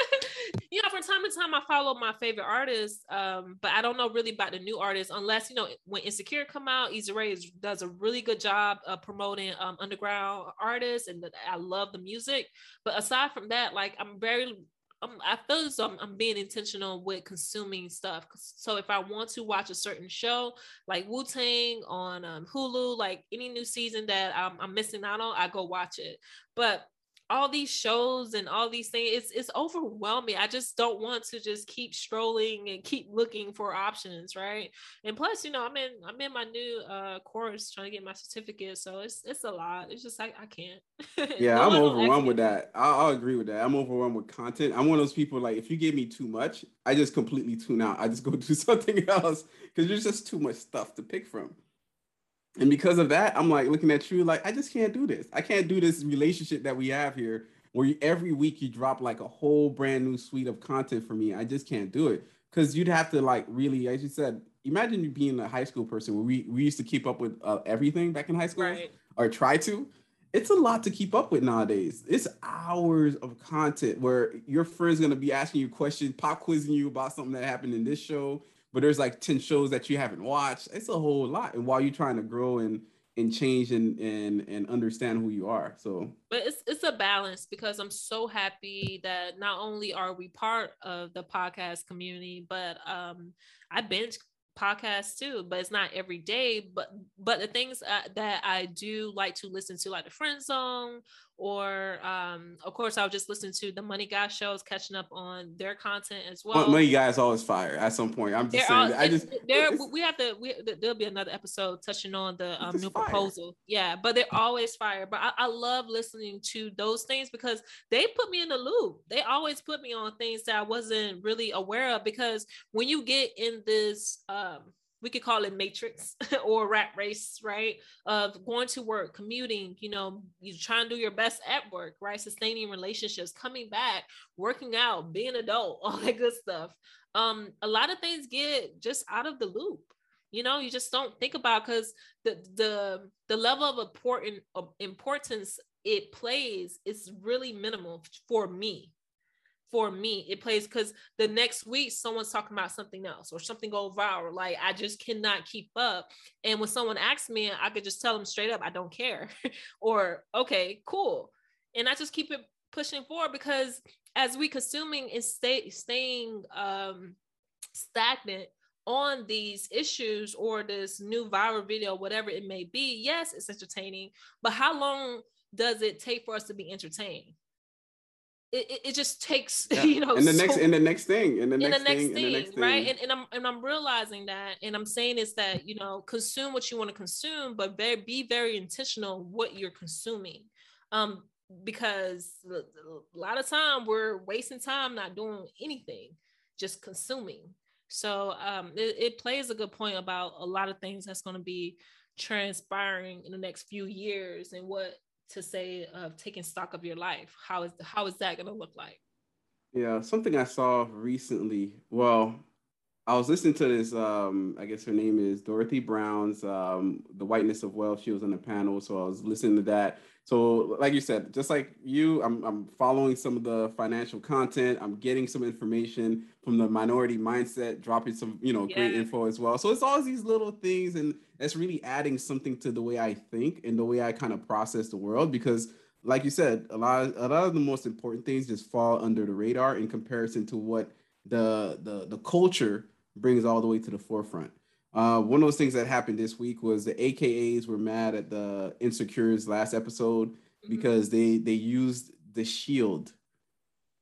you know, from time to time I follow my favorite artists, um, but I don't know really about the new artists unless you know when Insecure come out, Issa Rae is, does a really good job of promoting um, underground artists, and the, I love the music. But aside from that, like I'm very I'm, I feel as I'm, I'm, being intentional with consuming stuff. So if I want to watch a certain show like Wu Tang on um, Hulu, like any new season that I'm, I'm, missing out on, I go watch it. But all these shows and all these things it's it's overwhelming. I just don't want to just keep strolling and keep looking for options right? And plus you know i'm in i'm in my new uh course trying to get my certificate so it's it's a lot. It's just like i can't. Yeah no i'm overwhelmed with that. I'll, I'll agree with that. I'm overwhelmed with content. I'm one of those people like if you give me too much i just completely tune out. I just go do something else because there's just too much stuff to pick from and because of that, I'm like looking at you like I just can't do this. I can't do this relationship that we have here where you, every week you drop like a whole brand new suite of content for me. I just can't do it because you'd have to like really, as you said, imagine you being a high school person where we, we used to keep up with uh, everything back in high school right. or try to. It's a lot to keep up with nowadays. It's hours of content where your friend's gonna be asking you questions, pop quizzing you about something that happened in this show but there's like 10 shows that you haven't watched. It's a whole lot. And while you're trying to grow and and change and and and understand who you are. So but it's it's a balance because I'm so happy that not only are we part of the podcast community, but um I binge podcasts too, but it's not every day. But but the things uh, that I do like to listen to, like the Friend Zone or um, of course I'll just listen to the Money Guy shows, catching up on their content as well. Money Guys always fire at some point. I'm just saying. All, I just there we have to. We, there'll be another episode touching on the um, new fire. proposal. Yeah, but they're always fire. But I, I love listening to those things because they put me in the loop. They always put me on things that I wasn't really aware of. Because when you get in this um, we could call it matrix or rat race, right? Of going to work, commuting, you know, you try and do your best at work, right? Sustaining relationships, coming back, working out, being adult, all that good stuff. Um, a lot of things get just out of the loop. You know, you just don't think about because the the the level of important of importance it plays is really minimal for me for me it plays because the next week someone's talking about something else or something go viral. Like i just cannot keep up. And when someone asks me i could just tell them straight up i don't care. Or okay cool. And i just keep it pushing forward because as we consuming and stay staying um stagnant on these issues or this new viral video whatever it may be yes it's entertaining but how long does it take for us to be entertained it, it just takes yeah. you know and the so, next and the next thing and the next, the next thing, thing, the next thing right? and, and i'm and i'm realizing that and i'm saying is that you know consume what you want to consume but very, be very intentional what you're consuming. Um because a lot of time we're wasting time not doing anything just consuming. So um it, it plays a good point about a lot of things that's going to be transpiring in the next few years and what to say of taking stock of your life. How is how is that going to look like? Yeah something i saw recently well i was listening to this um i guess her name is dorothy brown's um the whiteness of wealth. She was on the panel so i was listening to that. So like you said just like you i'm, I'm following some of the financial content. I'm getting some information from the minority mindset dropping some you know yeah. great info as well. So it's all these little things and that's really adding something to the way I think and the way I kind of process the world because like you said, a lot of, a lot of the most important things just fall under the radar in comparison to what the the the culture brings all the way to the forefront. Uh, one of those things that happened this week was the AKAs were mad at the Insecure's last episode mm-hmm. because they they used the shield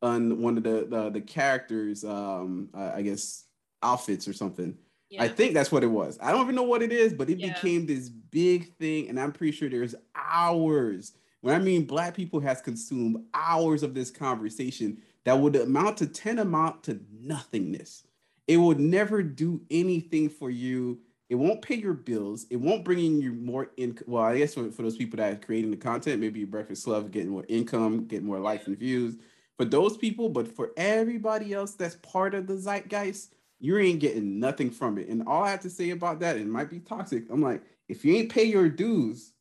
on one of the the, the characters, um, I guess outfits or something. Yeah. I think that's what it was. I don't even know what it is, but it yeah. became this big thing, and I'm pretty sure there's hours. When I mean black people has consumed hours of this conversation that would amount to 10 amount to nothingness. It would never do anything for you. It won't pay your bills. It won't bring in you more income. Well, I guess for, for those people that are creating the content, maybe Breakfast Club getting more income, getting more likes and views. For those people, but for everybody else that's part of the zeitgeist, you ain't getting nothing from it. And all I have to say about that, it might be toxic. I'm like, if you ain't pay your dues,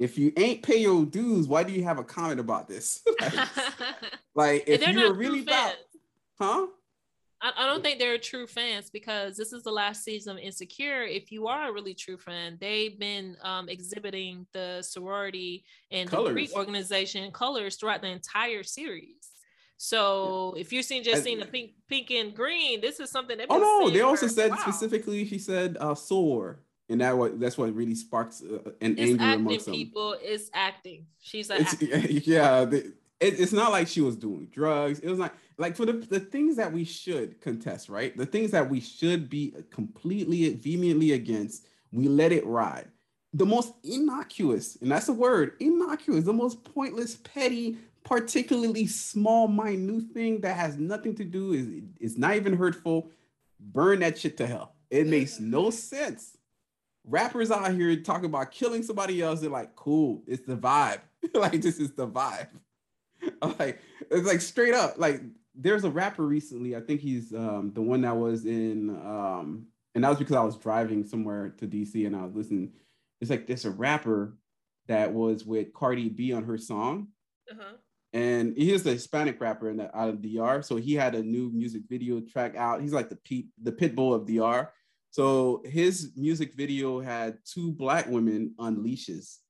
if you ain't pay your dues, why do you have a comment about this? like, like if you're really about, huh? I, I, don't think they're true fans because this is the last season of Insecure. If you are a really true fan, they've been um, exhibiting the sorority and colors. the Greek organization colors throughout the entire series. So yeah. if you're seeing just seeing the pink, pink and green, this is something that. Oh no! They also said wow. specifically. She said uh, "soar," and that what that's what really sparks uh, an it's anger acting, amongst them. People is acting. She's like, yeah. The, it, it's not like she was doing drugs. It was like like for the, the things that we should contest, right? The things that we should be completely vehemently against, we let it ride. The most innocuous, and that's the word, innocuous, the most pointless, petty, particularly small, minute thing that has nothing to do, is it's not even hurtful. Burn that shit to hell. It makes no sense. Rappers out here talking about killing somebody else, they're like, cool, it's the vibe. like this is the vibe. like it's like straight up like there's a rapper recently i think he's um the one that was in um and that was because i was driving somewhere to dc and i was listening it's like there's a rapper that was with cardi b on her song uh-huh. And he's a hispanic rapper in the, out of dr so he had a new music video track out he's like the pete the Pitbull of dr so his music video had two black women on leashes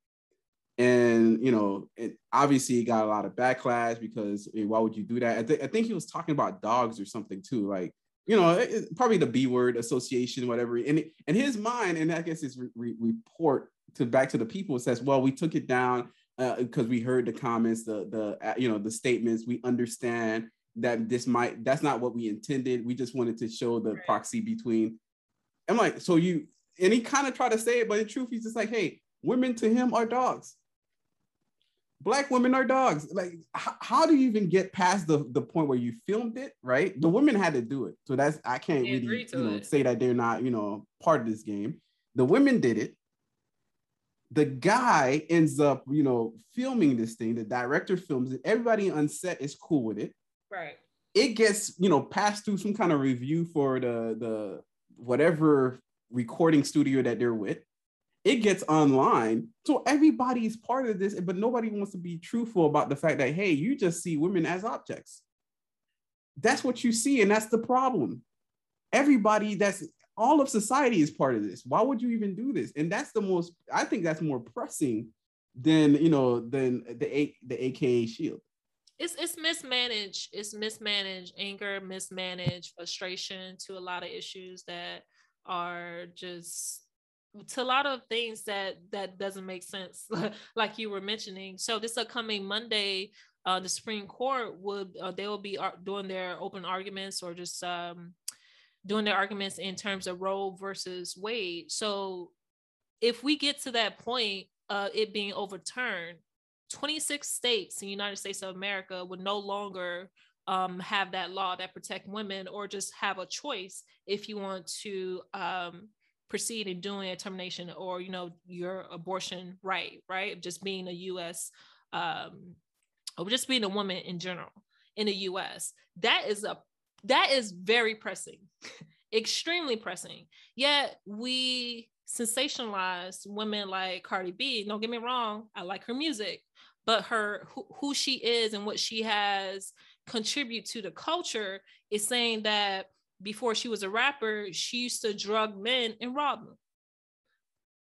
and you know, it obviously got a lot of backlash because mean, why would you do that? I, th- I, think he was talking about dogs or something too, like you know, it, probably the B word association, whatever. And and his mind, and I guess his re- re- report to back to the people says, well, we took it down because uh, we heard the comments, the the uh, you know the statements. We understand that this might that's not what we intended. We just wanted to show the right. proxy between. I'm like, so you and he kind of tried to say it, but in truth, he's just like, hey, women to him are dogs black women are dogs. Like, h- how do you even get past the, the point where you filmed it? Right, the women had to do it, so that's I can't they really you know say that they're not you know part of this game. The women did it. The guy ends up you know filming this thing. The director films it. Everybody on set is cool with it. Right. It gets you know passed through some kind of review for the the whatever recording studio that they're with it gets online. So everybody's part of this, but nobody wants to be truthful about the fact that, hey, you just see women as objects. That's what you see, and that's the problem. Everybody that's all of society is part of this. Why would you even do this? And that's the most, I think that's more pressing than you know, than the the AKA shield. It's it's mismanaged. It's mismanaged anger, mismanaged frustration to a lot of issues that are just to a lot of things that that doesn't make sense like you were mentioning so this upcoming monday uh, the supreme court would uh, they will be ar- doing their open arguments or just um, doing their arguments in terms of roe versus wade. So if we get to that point uh, it being overturned 26 states in the united states of america would no longer um, have that law that protect women or just have a choice if you want to um, proceed in doing a termination or you know your abortion right right? Just being a us um or just being a woman in general in the us that is a that is very pressing extremely pressing yet we sensationalize women like cardi b don't get me wrong i like her music but her who, who she is and what she has contribute to the culture is saying that before she was a rapper, she used to drug men and rob them.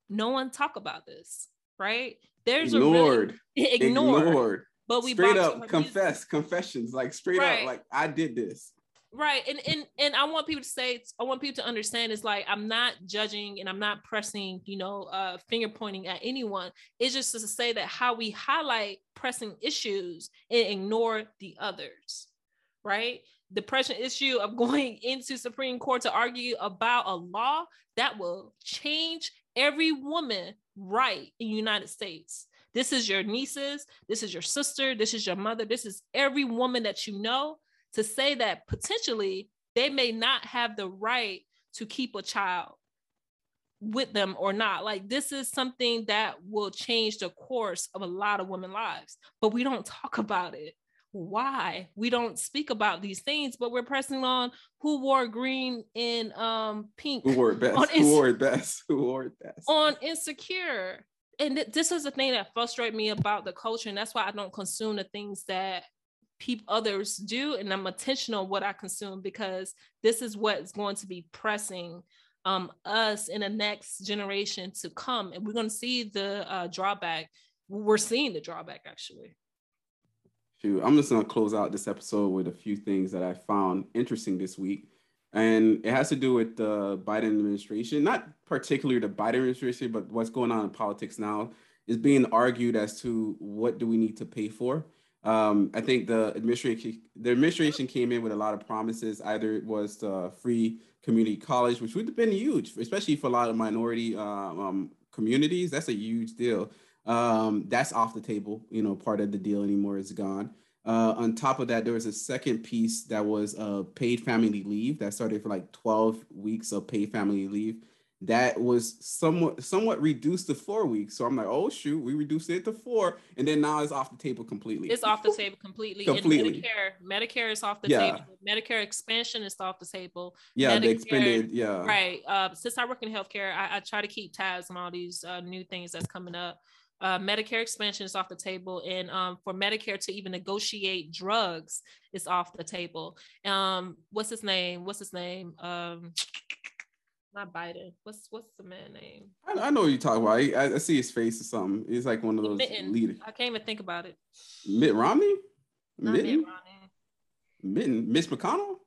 No one talk about this, right? There's ignored, a really, ignored, ignored. But we straight up confess, music. confessions, like straight right. up, like I did this. Right. And and and I want people to say, I want people to understand it's like I'm not judging and I'm not pressing, you know, uh finger pointing at anyone. It's just to say that how we highlight pressing issues and ignore the others. Right depression issue of going into Supreme Court to argue about a law that will change every woman right in the United States. This is your nieces, this is your sister, this is your mother, this is every woman that you know to say that potentially they may not have the right to keep a child with them or not. Like this is something that will change the course of a lot of women lives, but we don't talk about it why we don't speak about these things, but we're pressing on who wore green and um pink. Who wore it best? Who wore it best? Who wore it best? On Insecure. And th- this is the thing that frustrates me about the culture. And that's why I don't consume the things that people others do and i'm intentional what i consume because this is what's going to be pressing um, us in the next generation to come and we're going to see the uh, drawback. We're seeing the drawback actually. Shoot, i'm just going to close out this episode with a few things that i found interesting this week and it has to do with the biden administration not particularly the biden administration but what's going on in politics now is being argued as to what do we need to pay for um, I think the administration the administration came in with a lot of promises. Either it was free community college, which would have been huge, especially for a lot of minority uh, um, communities. That's a huge deal. Um, that's off the table. You know, part of the deal anymore is gone. Uh, on top of that, there was a second piece that was uh, paid family leave that started for like 12 weeks of paid family leave that was somewhat somewhat reduced to four weeks. So I'm like, oh shoot, we reduced it to four, and then now it's off the table completely. It's off the table completely. completely. Medicare, Medicare is off the yeah. table. Medicare expansion is off the table. Yeah, Medicare, the expanded. Yeah, right. Uh, since I work in healthcare, I, I try to keep tabs on all these uh, new things that's coming up. Uh, Medicare expansion is off the table, and um, for Medicare to even negotiate drugs is off the table. Um, what's his name? What's his name? Um, not Biden. What's what's the man name? I, I know what you're talking about. I, I, see his face or something. He's like one of those Mitten. leaders. I can't even think about it. Mitt Romney. Not Mitten. Mitt Romney. Mitten. Mitch McConnell.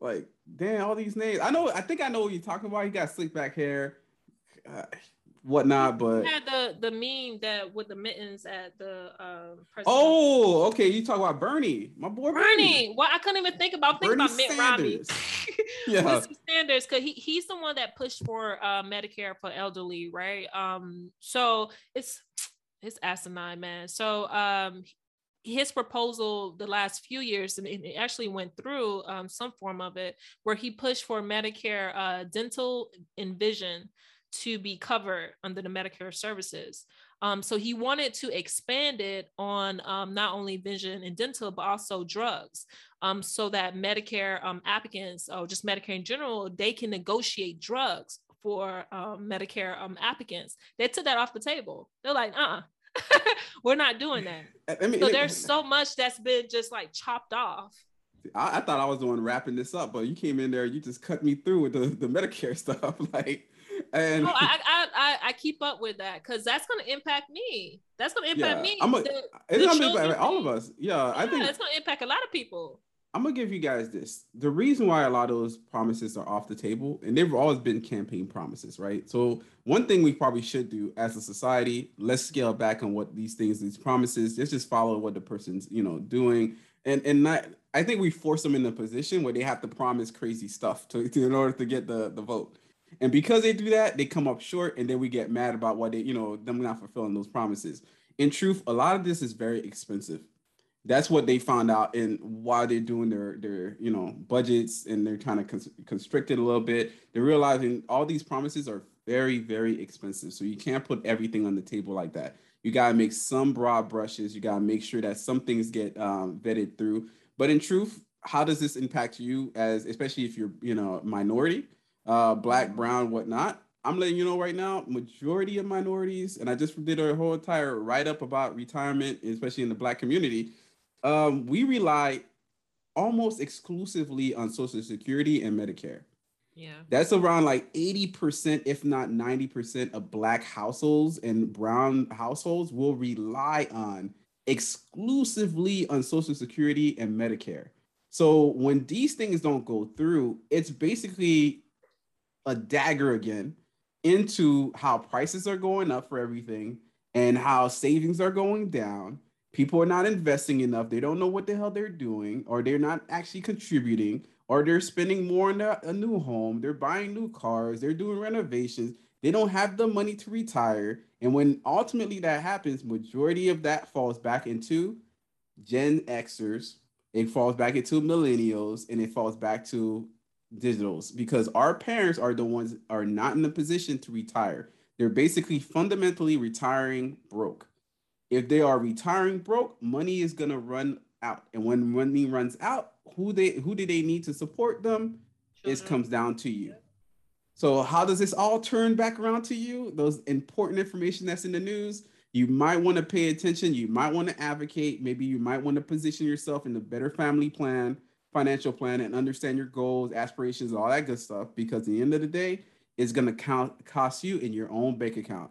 Like damn, all these names. I know. I think I know what you're talking about. He got slick back hair. Uh, whatnot, but had the the meme that with the mittens at the um. Oh, okay. You talk about Bernie, my boy Bernie. Bernie. Well, I couldn't even think about think about Mitt Romney. yeah, Sanders, because he he's the one that pushed for uh Medicare for elderly, right? Um, so it's it's asinine, man. So um, his proposal the last few years and it actually went through um, some form of it where he pushed for medicare uh, dental and vision to be covered under the Medicare services. Um, so he wanted to expand it on um, not only vision and dental, but also drugs, um, so that Medicare um, applicants or just Medicare in general, they can negotiate drugs for um, Medicare um, applicants. They took that off the table. They're like, uh, uh we're not doing that. I mean, so there's so much that's been just like chopped off. I, I, thought I was the one wrapping this up, but you came in there, you just cut me through with the, the Medicare stuff. like and oh, I, I, I I keep up with that because that's going to impact me. That's going to impact yeah, me. I'm a, the, it's going to impact all of us. Yeah, yeah, I think it's going to impact a lot of people. I'm gonna give you guys this. The reason why a lot of those promises are off the table, and they've always been campaign promises, right? So one thing we probably should do as a society, let's scale back on what these things, these promises. Let's just follow what the person's, you know, doing, and and not. I think we force them in a position where they have to promise crazy stuff to, to in order to get the the vote. And because they do that, they come up short, and then we get mad about why they, you know, them not fulfilling those promises. In truth, a lot of this is very expensive. That's what they found out, and why they're doing their their you know budgets, and they're kind of cons- constricted a little bit. They're realizing all these promises are very very expensive, so you can't put everything on the table like that. You gotta make some broad brushes. You gotta make sure that some things get um, vetted through. But in truth, how does this impact you as, especially if you're you know minority? Uh, black, brown, whatnot. I'm letting you know right now, majority of minorities, and I just did a whole entire write up about retirement, especially in the black community. Um, we rely almost exclusively on Social Security and Medicare. Yeah. That's around like 80%, if not 90% of black households and brown households will rely on exclusively on Social Security and Medicare. So when these things don't go through, it's basically a dagger again into how prices are going up for everything and how savings are going down. People are not investing enough. They don't know what the hell they're doing, or they're not actually contributing, or they're spending more on a, new home. They're buying new cars. They're doing renovations. They don't have the money to retire. And when ultimately that happens, majority of that falls back into Gen Xers. It falls back into millennials, and it falls back to digitals because our parents are the ones are not in the position to retire. They're basically fundamentally retiring broke. If they are retiring broke, money is gonna run out. And when money runs out, who they who do they need to support them? It comes down to you. So how does this all turn back around to you? Those important information that's in the news. you might want to pay attention. You might want to advocate. Maybe you might want to position yourself in a better family plan, financial plan, and understand your goals, aspirations, all that good stuff. Because at the end of the day, it's going to count cost you in your own bank account.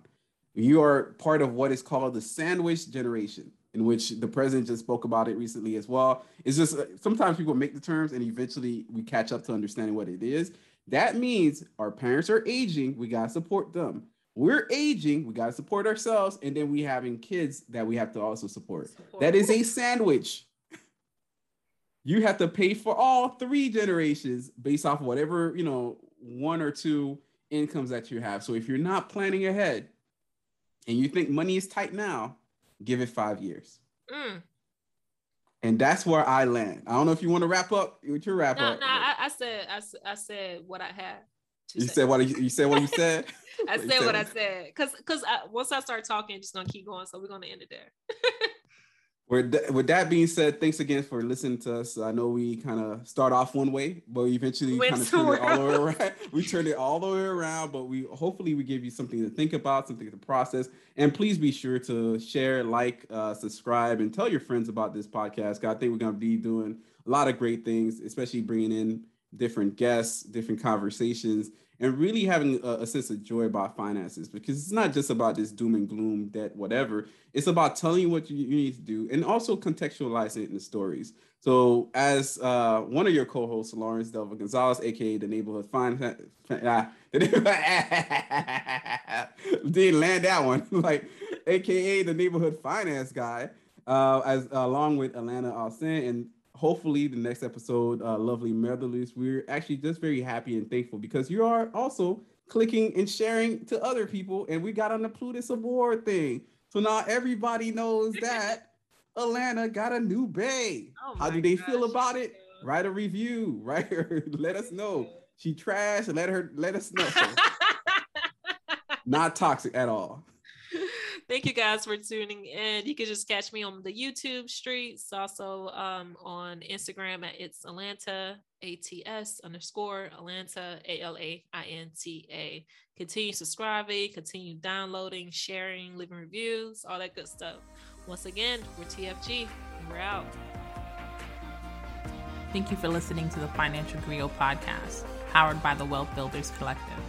You are part of what is called the sandwich generation, in which the president just spoke about it recently as well. It's just uh, sometimes people make the terms and eventually we catch up to understanding what it is. That means our parents are aging, we got to support them we're aging, we got to support ourselves, and then we having kids that we have to also support. support. That is a sandwich. You have to pay for all three generations based off whatever, you know, one or two incomes that you have. So if you're not planning ahead and you think money is tight now, give it five years. Mm. And that's where I land. I don't know if you want to wrap up with your wrap no, up. No, I, I said I, I said what I had. You say. said what you, you said what you said. I said, said what I said because because once I start talking, it's just gonna keep going. So we're gonna end it there. with, that being said, thanks again for listening to us. I know we kind of start off one way, but we eventually kind of turn it all the way around. we turned it all the way around, but we hopefully we give you something to think about, something to process. And please be sure to share, like, uh, subscribe, and tell your friends about this podcast. I think we're gonna be doing a lot of great things, especially bringing in different guests, different conversations, and really having a, a, sense of joy about finances because it's not just about this doom and gloom, debt, whatever. It's about telling you what you, you need to do and also contextualizing it in the stories. So, as uh, one of your co-hosts, Lawrence Delva Gonzalez, aka the neighborhood finance, uh, didn't land that one, like aka the neighborhood finance guy, uh, as along with Alainta Alcin and hopefully the next episode, uh, lovely motherless, we're actually just very happy and thankful because you are also clicking and sharing to other people, and we got on the Plutus Award thing. So now everybody knows that Alainta got a new bay. Oh How do they gosh, feel about it? Write a review, right? let us know. She trashed. Let her let us know. Not toxic at all. Thank you guys for tuning in. You can just catch me on the YouTube streets, also um, on Instagram at it's Alainta ATS underscore Alainta A L A I N T A. Continue subscribing, continue downloading, sharing, leaving reviews, all that good stuff. Once again, we're TFG and we're out. Thank you for listening to the Financial Griot podcast, powered by the Wealth Builders Collective.